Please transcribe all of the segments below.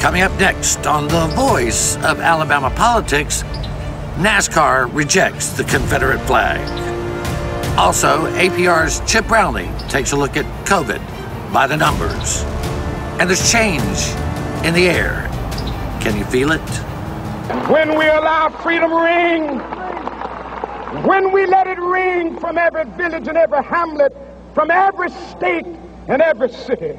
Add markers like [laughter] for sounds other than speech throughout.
Coming up next on The Voice of Alabama Politics, NASCAR rejects the Confederate flag. Also, APR's Chip Brownlee takes a look at COVID by the numbers. And there's change in the air. Can you feel it? When we allow freedom ring, when we let it ring from every village and every hamlet, from every state and every city,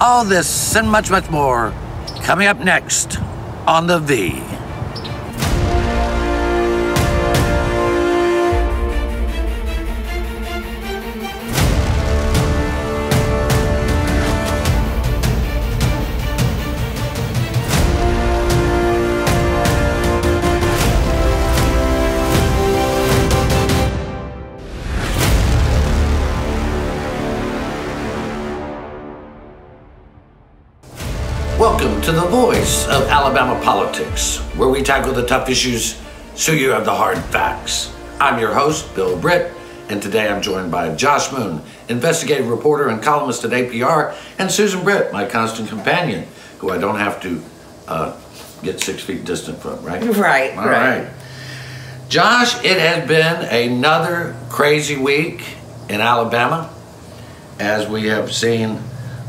All this and much, much more coming up next on The V. to the voice of Alabama politics, where we tackle the tough issues so you have the hard facts. I'm your host, Bill Britt, and today I'm joined by Josh Moon, investigative reporter and columnist at APR, and Susan Britt, my constant companion, who I don't have to uh, get six feet distant from, right? [laughs] Right, All right. right. Josh, it has been another crazy week in Alabama as we have seen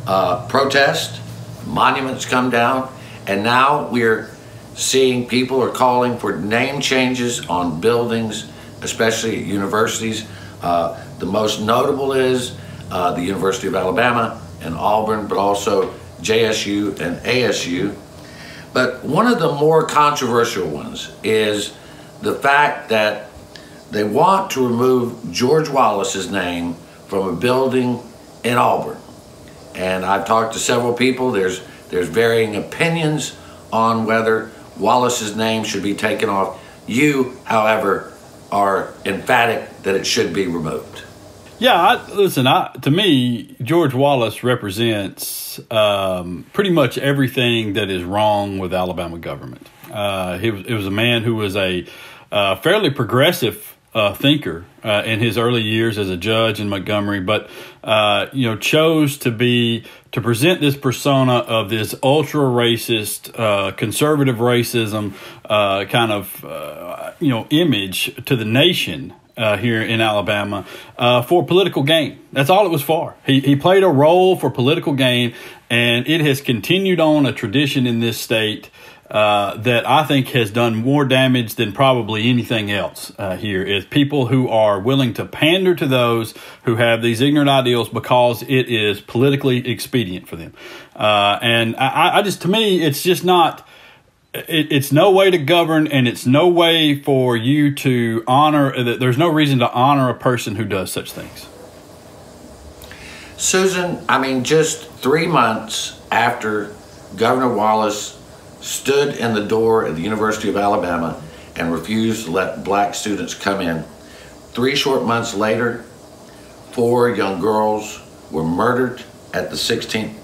uh, protest monuments come down, and now we're seeing people are calling for name changes on buildings, especially universities. Uh, the most notable is uh, the University of Alabama and Auburn, but also JSU and ASU. But one of the more controversial ones is the fact that they want to remove George Wallace's name from a building in Auburn. And I've talked to several people. There's there's varying opinions on whether Wallace's name should be taken off. You, however, are emphatic that it should be removed. Yeah, I, listen. I, to me, George Wallace represents um, pretty much everything that is wrong with Alabama government. Uh, he was, it was a man who was a uh, fairly progressive uh, thinker uh, in his early years as a judge in Montgomery, but uh, you know chose to be to present this persona of this ultra racist, uh, conservative racism uh, kind of uh, you know image to the nation. here in Alabama, for political gain. That's all it was for. He, he played a role for political gain, and it has continued on a tradition in this state uh, that I think has done more damage than probably anything else uh, here is people who are willing to pander to those who have these ignorant ideals because it is politically expedient for them. Uh, and I, I, just, to me, it's just not. It, it's no way to govern, and it's no way for you to honor. There's no reason to honor a person who does such things. Susan, I mean, just three months after Governor Wallace stood in the door at the University of Alabama and refused to let black students come in. Three short months later, four young girls were murdered at the 16th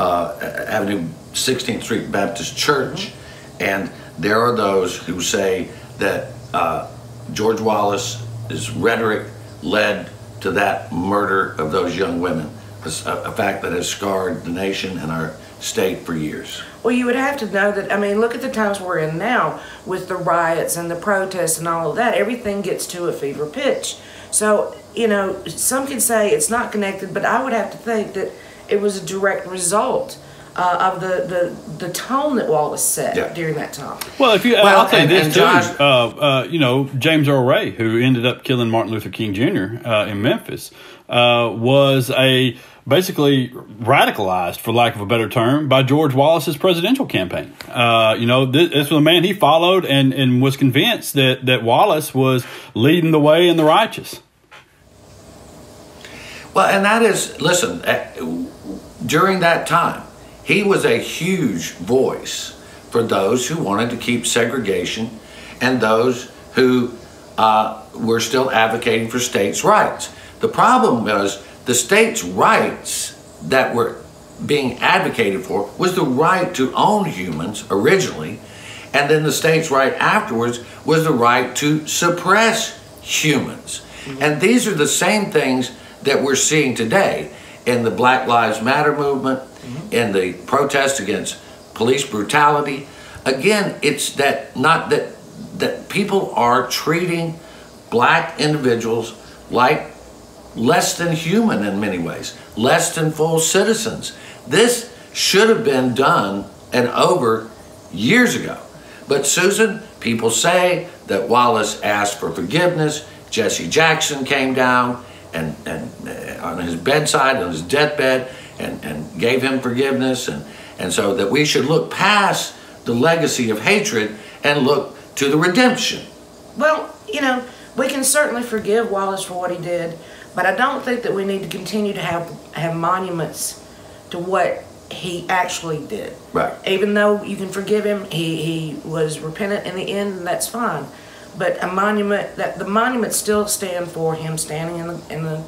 uh, Avenue 16th Street Baptist Church. And there are those who say that uh, George Wallace's rhetoric led to that murder of those young women, a, a fact that has scarred the nation and our state for years. Well, you would have to know that, I mean, look at the times we're in now with the riots and the protests and all of that. Everything gets to a fever pitch. So, you know, some can say it's not connected, but I would have to think that it was a direct result. Uh, of the, the, the tone that Wallace set yeah. during that time. Well, if you, well, I'll say this too. Josh, uh, uh, you know, James Earl Ray, who ended up killing Martin Luther King Jr. Uh, in Memphis, uh, was a basically radicalized, for lack of a better term, by George Wallace's presidential campaign. Uh, you know, this, this, was a man he followed and, and was convinced that, that Wallace was leading the way in the righteous. Well, and that is, listen, during that time, he was a huge voice for those who wanted to keep segregation and those who uh, were still advocating for states' rights. The problem was the states' rights that were being advocated for was the right to own humans originally, and then the states' right afterwards was the right to suppress humans. Mm-hmm. And these are the same things that we're seeing today in the Black Lives Matter movement, mm-hmm. in the protest against police brutality. Again, it's that not that that people are treating black individuals like less than human in many ways, less than full citizens. This should have been done and over years ago. But Susan, people say that Wallace asked for forgiveness. Jesse Jackson came down and, and uh, on his bedside, on his deathbed, and, and gave him forgiveness. And, and so that we should look past the legacy of hatred and look to the redemption. Well, you know, we can certainly forgive Wallace for what he did, but I don't think that we need to continue to have have monuments to what he actually did. Right. Even though you can forgive him, he, he was repentant in the end, and that's fine. But a monument that the monuments still stand for him standing in the in the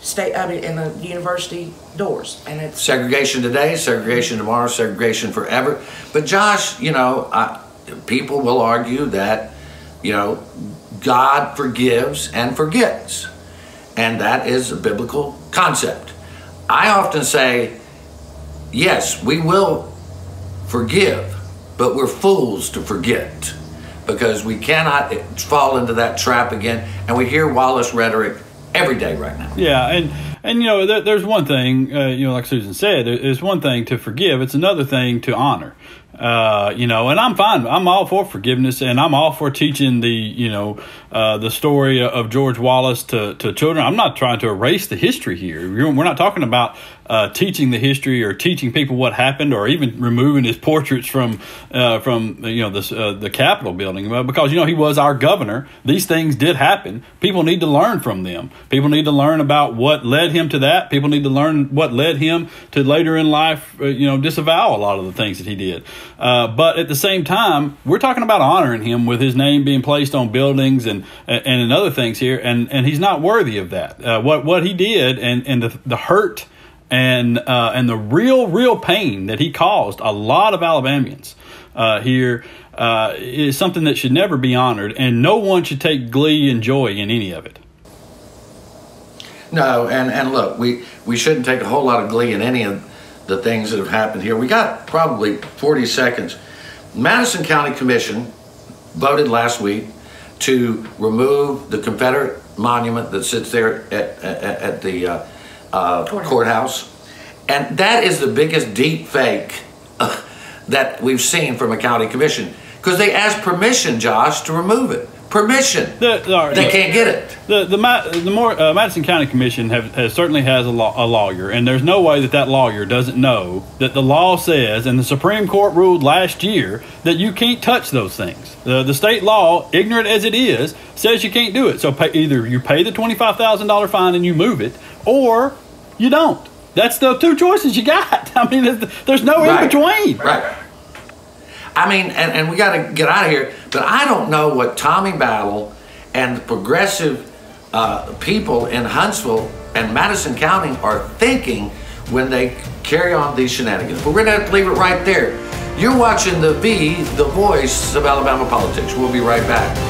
state I mean in the university doors and it's segregation today, segregation tomorrow, segregation forever. But Josh, you know, I, people will argue that, you know, God forgives and forgets. And that is a biblical concept. I often say, yes, we will forgive, but we're fools to forget because we cannot fall into that trap again. And we hear Wallace rhetoric every day right now. Yeah, and and you know, there, there's one thing, uh, you know, like Susan said, there's one thing to forgive. It's another thing to honor. Uh, you know, and I'm fine. I'm all for forgiveness, and I'm all for teaching the, you know, uh, the story of George Wallace to, to children. I'm not trying to erase the history here. We're not talking about uh, teaching the history or teaching people what happened or even removing his portraits from uh, from you know the uh, the Capitol building because you know he was our governor. These things did happen. People need to learn from them. People need to learn about what led him to that. People need to learn what led him to later in life you know disavow a lot of the things that he did. Uh, but at the same time, we're talking about honoring him with his name being placed on buildings and and other things here, and and he's not worthy of that. Uh, what what he did and and the the hurt and uh, and the real real pain that he caused a lot of Alabamians uh, here uh, is something that should never be honored, and no one should take glee and joy in any of it. No, and and look, we we shouldn't take a whole lot of glee in any of the things that have happened here. We got probably 40 seconds. Madison County Commission voted last week to remove the Confederate monument that sits there at, at, at the uh, uh, courthouse. courthouse. And that is the biggest deep fake uh, that we've seen from a county commission because they asked permission, Josh, to remove it. Permission. The, the, they can't get it. The the, the more uh, Madison County Commission have, has certainly has a, law, a lawyer, and there's no way that that lawyer doesn't know that the law says, and the Supreme Court ruled last year that you can't touch those things. The the state law, ignorant as it is, says you can't do it. So pay, either you pay the twenty five thousand dollar fine and you move it, or you don't. That's the two choices you got. [laughs] I mean, there's no right. in between. Right. I mean, and, and we got to get out of here, but I don't know what Tommy Battle and the progressive uh, people in Huntsville and Madison County are thinking when they carry on these shenanigans. But we're going to have to leave it right there. You're watching the V, the voice of Alabama politics. We'll be right back.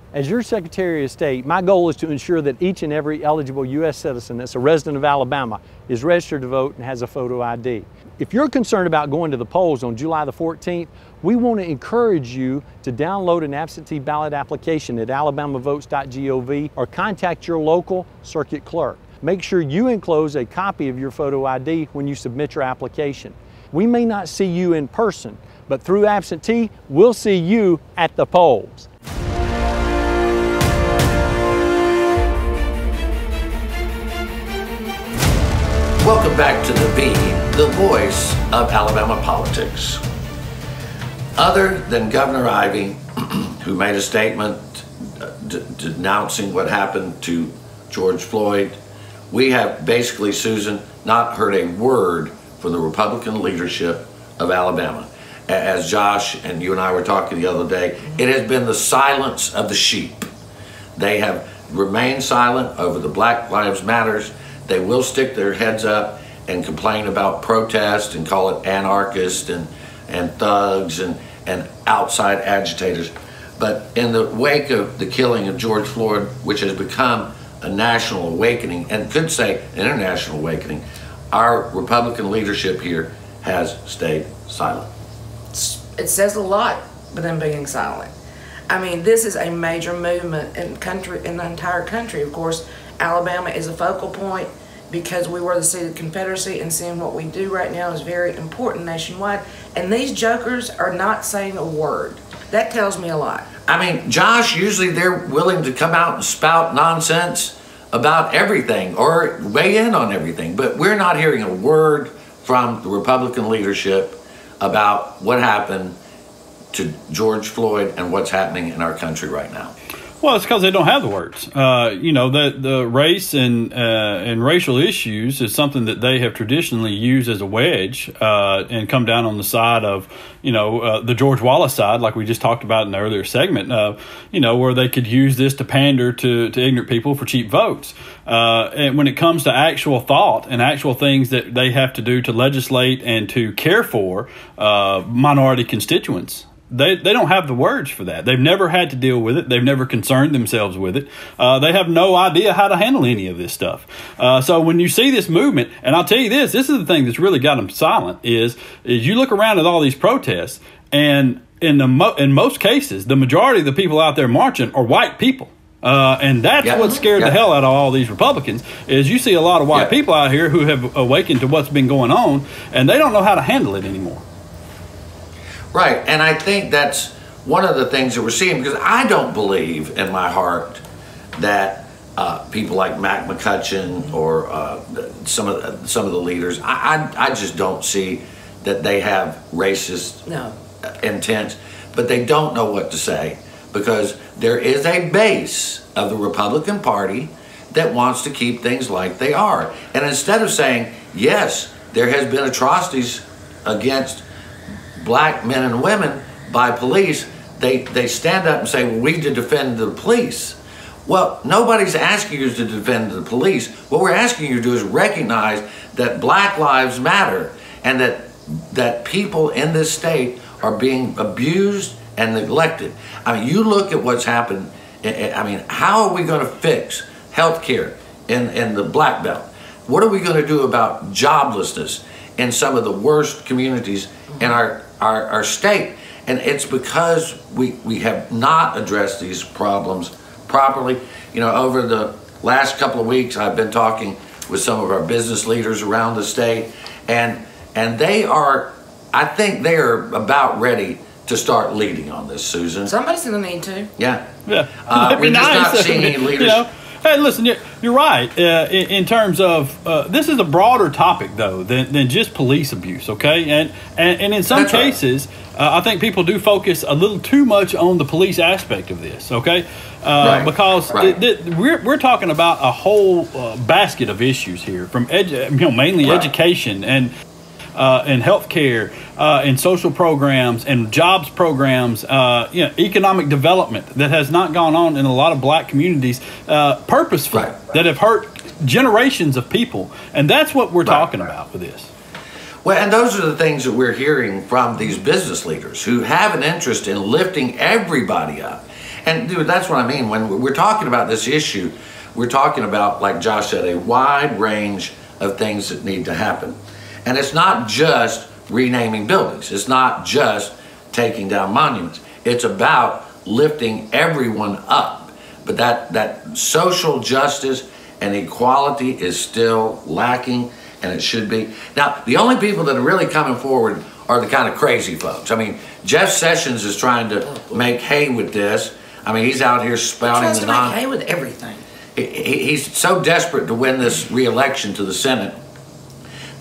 As your Secretary of State, my goal is to ensure that each and every eligible U.S. citizen that's a resident of Alabama is registered to vote and has a photo ID. If you're concerned about going to the polls on July the 14th, we want to encourage you to download an absentee ballot application at alabamavotes.gov or contact your local circuit clerk. Make sure you enclose a copy of your photo ID when you submit your application. We may not see you in person, but through absentee, we'll see you at the polls. Welcome back to the V, the voice of Alabama politics. Other than Governor Ivey, [clears throat] who made a statement uh, denouncing what happened to George Floyd, we have basically, Susan, not heard a word from the Republican leadership of Alabama. As Josh and you and I were talking the other day, it has been the silence of the sheep. They have remained silent over the Black Lives Matters they will stick their heads up and complain about protest and call it anarchist and, and thugs and, and outside agitators. But in the wake of the killing of George Floyd, which has become a national awakening and could say an international awakening, our Republican leadership here has stayed silent. It says a lot for them being silent. I mean, this is a major movement in country in the entire country. Of course, Alabama is a focal point because we were the seat of the Confederacy and seeing what we do right now is very important nationwide. And these jokers are not saying a word. That tells me a lot. I mean, Josh, usually they're willing to come out and spout nonsense about everything or weigh in on everything, but we're not hearing a word from the Republican leadership about what happened to George Floyd and what's happening in our country right now. Well, it's because they don't have the words. Uh, you know, the the race and uh, and racial issues is something that they have traditionally used as a wedge uh, and come down on the side of you know uh, the George Wallace side, like we just talked about in the earlier segment. Uh, you know, where they could use this to pander to to ignorant people for cheap votes. Uh, and when it comes to actual thought and actual things that they have to do to legislate and to care for minority constituents they they don't have the words for that. They've never had to deal with it. They've never concerned themselves with it. Uh, they have no idea how to handle any of this stuff. Uh, so when you see this movement, and I'll tell you this, this is the thing that's really got them silent. Is is you look around at all these protests, and in the mo- in most cases, the majority of the people out there marching are white people. Uh, and that's yeah. what scared yeah. the hell out of all these Republicans is you see a lot of white yeah. people out here who have awakened to what's been going on, and they don't know how to handle it anymore. Right, and I think that's one of the things that we're seeing because I don't believe in my heart that uh, people like Mac McCutcheon or uh, some of the, some of the leaders, I, I, I just don't see that they have racist no. intent, but they don't know what to say because there is a base of the Republican Party that wants to keep things like they are. And instead of saying, yes, there has been atrocities against black men and women by police, they, they stand up and say, well, we need to defend the police. Well, nobody's asking you to defend the police. What we're asking you to do is recognize that black lives matter and that, that people in this state are being abused and neglected. I mean, you look at what's happened. Eh, eh, I mean, how are we going to fix health care in, in the black belt? What are we going to do about joblessness in some of the worst communities in our our, our state. And it's because we, we have not addressed these problems properly. You know, over the last couple of weeks, I've been talking with some of our business leaders around the state, and and they are, I think they are about ready to start leading on this, Susan. Somebody's going to need to. Yeah. Yeah. Uh, [laughs] we're just nice. not seeing any [laughs] leaders. You know, Hey, listen, you're, you're right. Uh, in, in, terms of uh, this is a broader topic though than, than just police abuse. Okay, and and, and in some That's cases, right. uh, I think people do focus a little too much on the police aspect of this. Okay, uh, right. because right. We're we're talking about a whole uh, basket of issues here, from edu- you know mainly education and uh, and healthcare uh, and social programs and jobs programs, uh, you know, economic development that has not gone on in a lot of black communities uh, purposefully right, right. that have hurt generations of people. And that's what we're right, talking about with this. Well, and those are the things that we're hearing from these business leaders who have an interest in lifting everybody up. And dude, that's what I mean. When we're talking about this issue, we're talking about, like Josh said, a wide range of things that need to happen. And it's not just renaming buildings. It's not just taking down monuments. It's about lifting everyone up. But that, that social justice and equality is still lacking, and it should be. Now, the only people that are really coming forward are the kind of crazy folks. I mean, Jeff Sessions is trying to make hay with this. I mean, he's out here spouting Tries the to make hay with everything. He- he- He's so desperate to win this reelection to the Senate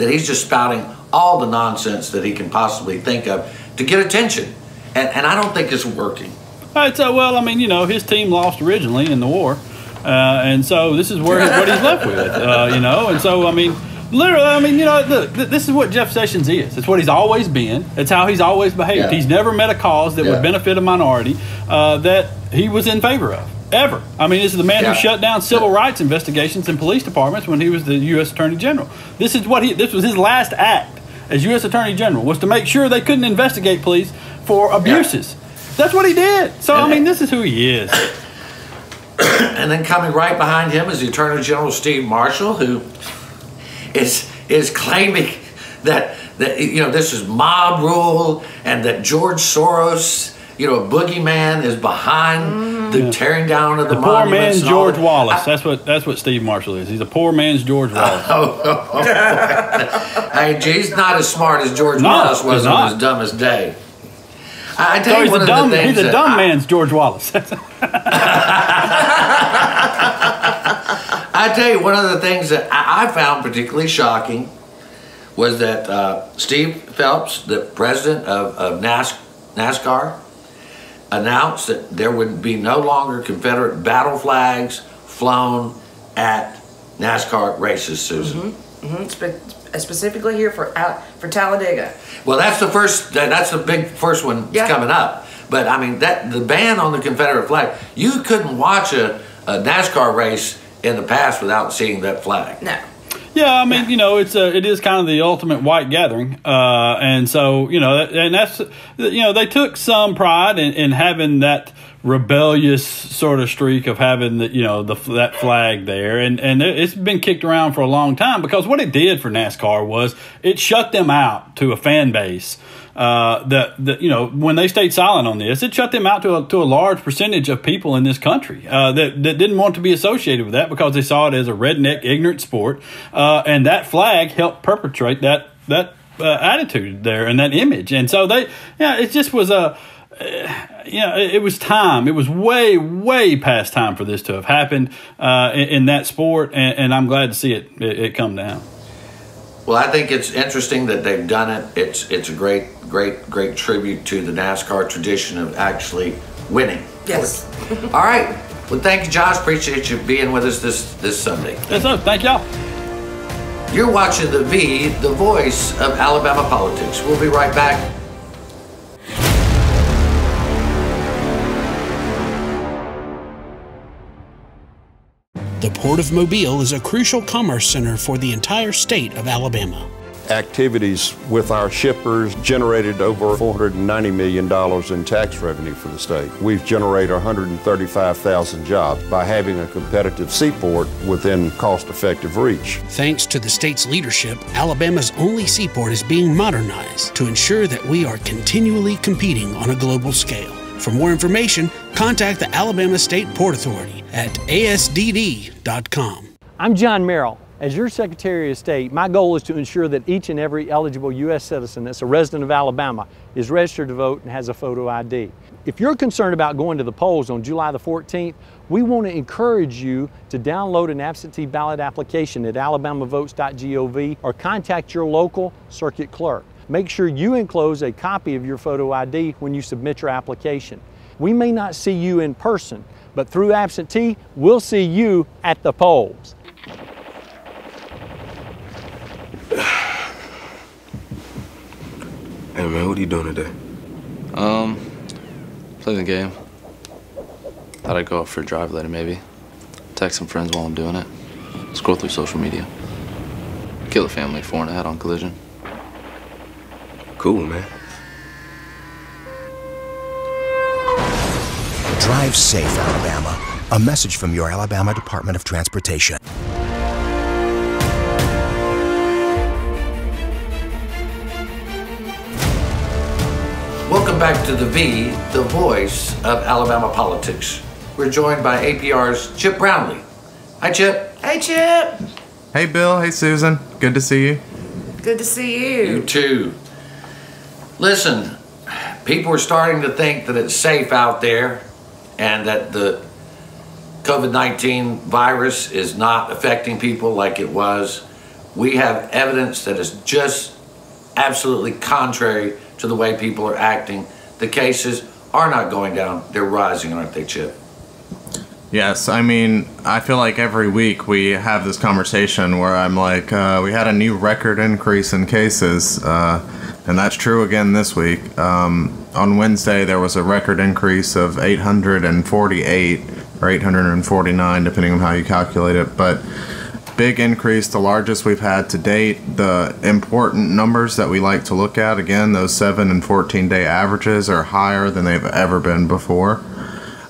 that he's just spouting all the nonsense that he can possibly think of to get attention. And, and I don't think it's working. Right, so well, I mean, you know, his team lost originally in the war, uh, and so this is where what he's left with, [laughs] uh, you know, and so I mean, literally, I mean, you know, look, th- this is what Jeff Sessions is. It's what he's always been. It's how he's always behaved. Yeah. He's never met a cause that Yeah. would benefit a minority uh, that he was in favor of. Ever. I mean, this is the man Yeah. who shut down civil rights investigations in police departments when he was the U.S. Attorney General. This is what he. This was his last act as U.S. Attorney General was to make sure they couldn't investigate police for abuses. That's what he did. So I mean, this is who he is. [coughs] And then coming right behind him is the Attorney General Steve Marshall, who is is claiming that that you know this is mob rule and that George Soros, you know, a boogeyman, is behind the tearing down of the, The poor man's George. Wallace. That's what that's what Steve Marshall is. He's a poor man's George Wallace. Hey, gee, he's not as smart as George No, Wallace was on his dumbest day. I, I tell so you he's one of dumb the things he's a dumb I- man's George Wallace. [laughs] I tell you, one of the things that I, I found particularly shocking was that uh, Steve Phelps, the president of, of NAS, NASCAR, announced that there would be no longer Confederate battle flags flown at NASCAR races, Susan. hmm Spe- specifically here for out for Talladega. Well, that's the first. That's the big first one Yeah. coming up. But I mean, that the ban on the Confederate flag. You couldn't watch a, a NASCAR race in the past without seeing that flag. No. Yeah, I mean, you know, it's a, it is kind of the ultimate white gathering, uh, and so you know, and that's you know, they took some pride in, in having that rebellious sort of streak of having the you know the that flag there, and and it's been kicked around for a long time because what it did for NASCAR was it shut them out to a fan base. Uh, that, that you know when they stayed silent on this, it shut them out to a, to a large percentage of people in this country uh, that that didn't want to be associated with that because they saw it as a redneck, ignorant sport, uh, and that flag helped perpetrate that that uh, attitude there and that image, and so they yeah it just was a yeah, it, it was time. It was way, way past time for this to have happened uh, in, in that sport, and, and I'm glad to see it, it it come down. Well, I think it's interesting that they've done it. It's it's a great, great, great tribute to the NASCAR tradition of actually winning. Yes. [laughs] All right. Well, thank you, Josh. Appreciate you being with us this this Sunday. Yes, sir. Thank y'all. You're watching the V, the voice of Alabama politics. We'll be right back. The Port of Mobile is a crucial commerce center for the entire state of Alabama. Activities with our shippers generated over $490 million in tax revenue for the state. We've generated 135,000 jobs by having a competitive seaport within cost effective reach. Thanks to the state's leadership, Alabama's only seaport is being modernized to ensure that we are continually competing on a global scale. For more information, contact the Alabama State Port Authority at asdd.com. I'm John Merrill. As your Secretary of State, my goal is to ensure that each and every eligible U.S. citizen that's a resident of Alabama is registered to vote and has a photo ID. If you're concerned about going to the polls on July the 14th, we want to encourage you to download an absentee ballot application at alabamavotes.gov or contact your local circuit clerk. Make sure you enclose a copy of your photo ID when you submit your application. We may not see you in person, but through absentee, we'll see you at the polls. [sighs] Hey man, what are you doing today? Um, play the game. Thought I'd go out for a drive later, maybe. Text some friends while I'm doing it. Scroll through social media. Kill a family four and a head on collision. Cool, man. Drive safe, Alabama. A message from your Alabama Department of Transportation. Welcome back to the V, the voice of Alabama politics. We're joined by APR's Chip Brownlee. Hi, Chip. Hey, Chip. Hey, Bill. Hey, Susan. Good to see you. Good to see you. You too. Listen, people are starting to think that it's safe out there and that the COVID 19 virus is not affecting people like it was. We have evidence that is just absolutely contrary to the way people are acting. The cases are not going down, they're rising, aren't they, Chip? Yes, I mean, I feel like every week we have this conversation where I'm like, uh, we had a new record increase in cases, uh, and that's true again this week. Um, on Wednesday, there was a record increase of 848 or 849, depending on how you calculate it, but big increase, the largest we've had to date. The important numbers that we like to look at, again, those 7 and 14 day averages are higher than they've ever been before.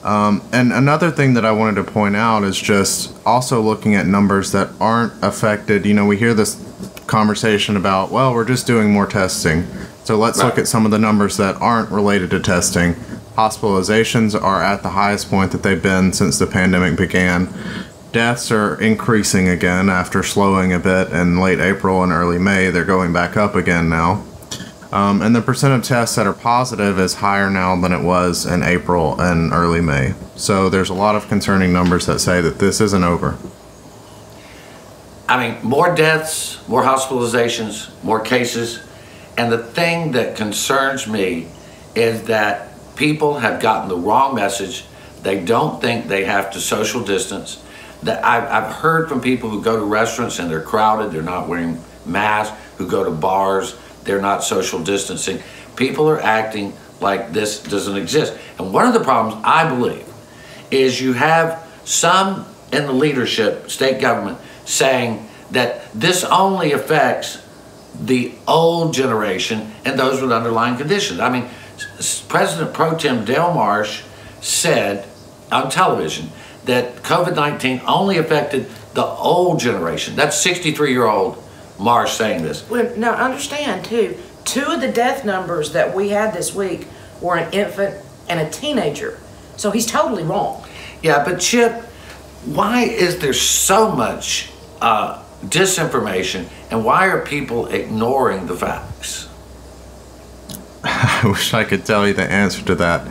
Um, and another thing that I wanted to point out is just also looking at numbers that aren't affected. You know, we hear this conversation about, well, we're just doing more testing. So let's Right. look at some of the numbers that aren't related to testing. Hospitalizations are at the highest point that they've been since the pandemic began. Deaths are increasing again after slowing a bit in late April and early May. They're going back up again now. Um, and the percent of tests that are positive is higher now than it was in April and early May. So there's a lot of concerning numbers that say that this isn't over. I mean, more deaths, more hospitalizations, more cases. And the thing that concerns me is that people have gotten the wrong message. They don't think they have to social distance. That I've, I've heard from people who go to restaurants and they're crowded, they're not wearing masks, who go to bars, they're not social distancing. People are acting like this doesn't exist. And one of the problems, I believe, is you have some in the leadership, state government, saying that this only affects the old generation and those with underlying conditions. I mean, President Pro Tem Del Marsh said on television that COVID 19 only affected the old generation. That's 63 year old Marsh saying this. Well, now understand too, two of the death numbers that we had this week were an infant and a teenager. So he's totally wrong. Yeah, but Chip, why is there so much uh, disinformation and why are people ignoring the facts? [laughs] I wish I could tell you the answer to that.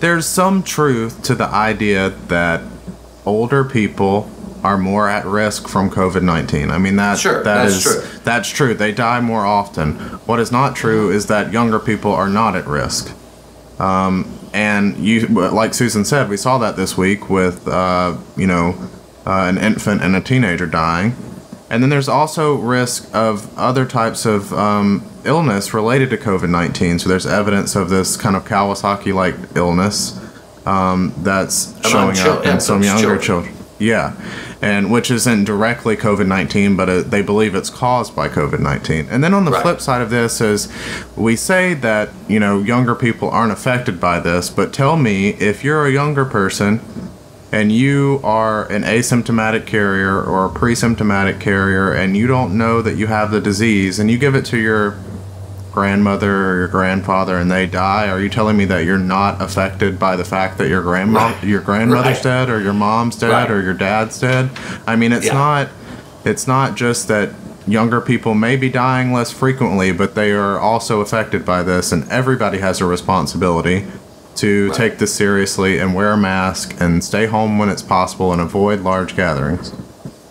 There's some truth to the idea that older people are more at risk from COVID nineteen. I mean that Sure, that that's is- true. that's true. They die more often. What is not true is that younger people are not at risk. Um, and you, like Susan said, we saw that this week with uh, you know uh, an infant and a teenager dying. And then there's also risk of other types of um, illness related to COVID 19. So there's evidence of this kind of Kawasaki like illness um, that's Among showing up in some younger children. children. Yeah. And which isn't directly COVID 19, but uh they believe it's caused by COVID 19. And then on the Right. flip side of this is we say that, you know, younger people aren't affected by this, but tell me if you're a younger person and you are an asymptomatic carrier or a pre-symptomatic carrier and you don't know that you have the disease and you give it to your grandmother or your grandfather and they die are you telling me that you're not affected by the fact that your grandma Right. your grandmother's Right. dead or your mom's dead Right. or your dad's dead i mean it's Yeah. not it's not just that younger people may be dying less frequently but they are also affected by this and everybody has a responsibility to Right. take this seriously and wear a mask and stay home when it's possible and avoid large gatherings.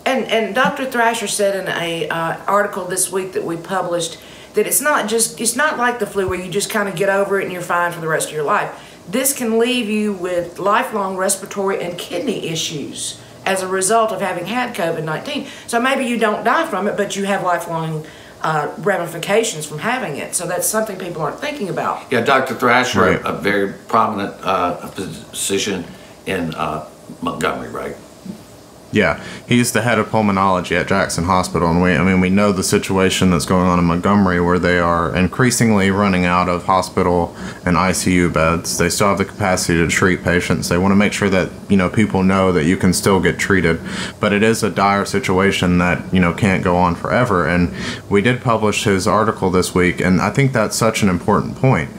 And and Dr. Thrasher said in a uh, article this week that we published that it's not just it's not like the flu where you just kind of get over it and you're fine for the rest of your life. This can leave you with lifelong respiratory and kidney issues as a result of having had COVID 19. So maybe you don't die from it, but you have lifelong uh, ramifications from having it. So that's something people aren't thinking about. Yeah, Dr. Thrasher, Right. a, a very prominent uh, physician in uh, Montgomery, right? Yeah, he's the head of pulmonology at Jackson Hospital, and we, I mean, we know the situation that's going on in Montgomery, where they are increasingly running out of hospital and ICU beds. They still have the capacity to treat patients. They want to make sure that you know people know that you can still get treated, but it is a dire situation that you know can't go on forever. And we did publish his article this week, and I think that's such an important point.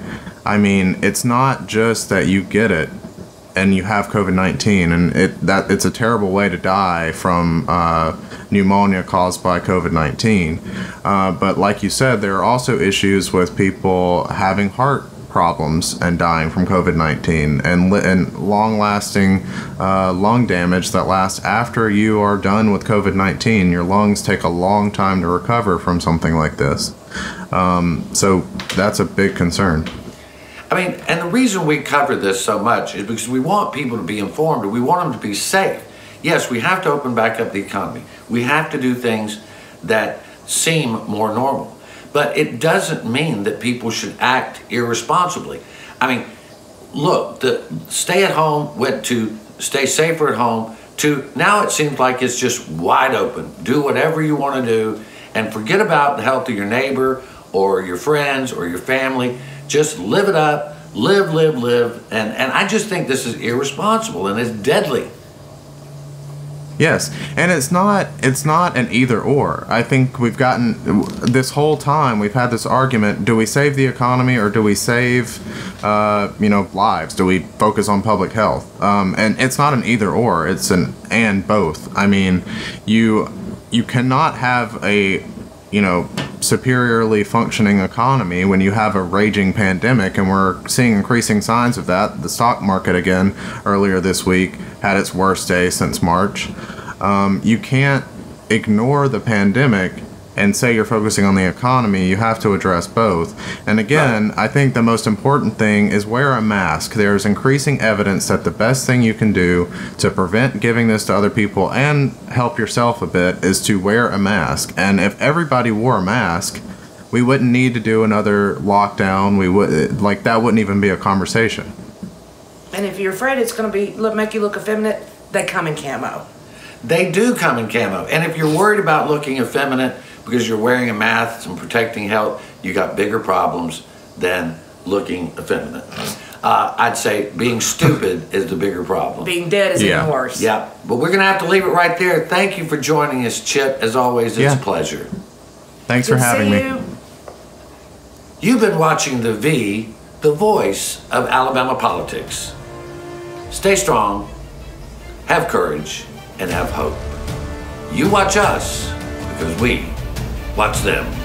I mean, it's not just that you get it and you have COVID nineteen, and it that it's a terrible way to die from uh, pneumonia caused by COVID nineteen. Uh, but like you said, there are also issues with people having heart problems and dying from COVID nineteen, and li- and long lasting uh, lung damage that lasts after you are done with COVID nineteen. Your lungs take a long time to recover from something like this. Um, so that's a big concern. I mean, and the reason we cover this so much is because we want people to be informed and we want them to be safe. Yes, we have to open back up the economy. We have to do things that seem more normal. But it doesn't mean that people should act irresponsibly. I mean, look, the stay at home went to stay safer at home to now it seems like it's just wide open. Do whatever you want to do and forget about the health of your neighbor or your friends or your family. Just live it up, live, live, live. And, and I just think this is irresponsible and it's deadly. Yes, and it's not it's not an either or. I think we've gotten this whole time we've had this argument: do we save the economy or do we save, uh, you know, lives? Do we focus on public health? Um, and it's not an either or; it's an and both. I mean, you you cannot have a you know superiorly functioning economy when you have a raging pandemic and we're seeing increasing signs of that. The stock market again earlier this week had its worst day since march. Um, you can't ignore the pandemic and say you're focusing on the economy, you have to address both. And again, I think the most important thing is wear a mask. There's increasing evidence that the best thing you can do to prevent giving this to other people and help yourself a bit is to wear a mask. And if everybody wore a mask, we wouldn't need to do another lockdown. We would like that wouldn't even be a conversation. And if you're afraid it's going to be look, make you look effeminate, they come in camo. They do come in camo. And if you're worried about looking effeminate because you're wearing a mask and protecting health, you got bigger problems than looking effeminate. Uh, I'd say being stupid [laughs] is the bigger problem. Being dead is even worse. Yeah, but we're gonna have to leave it right there. Thank you for joining us, Chip. As always, it's Yeah. a pleasure. Thanks for having me. You've been watching the V, the voice of Alabama politics. Stay strong, have courage, and have hope. You watch us because we watch them.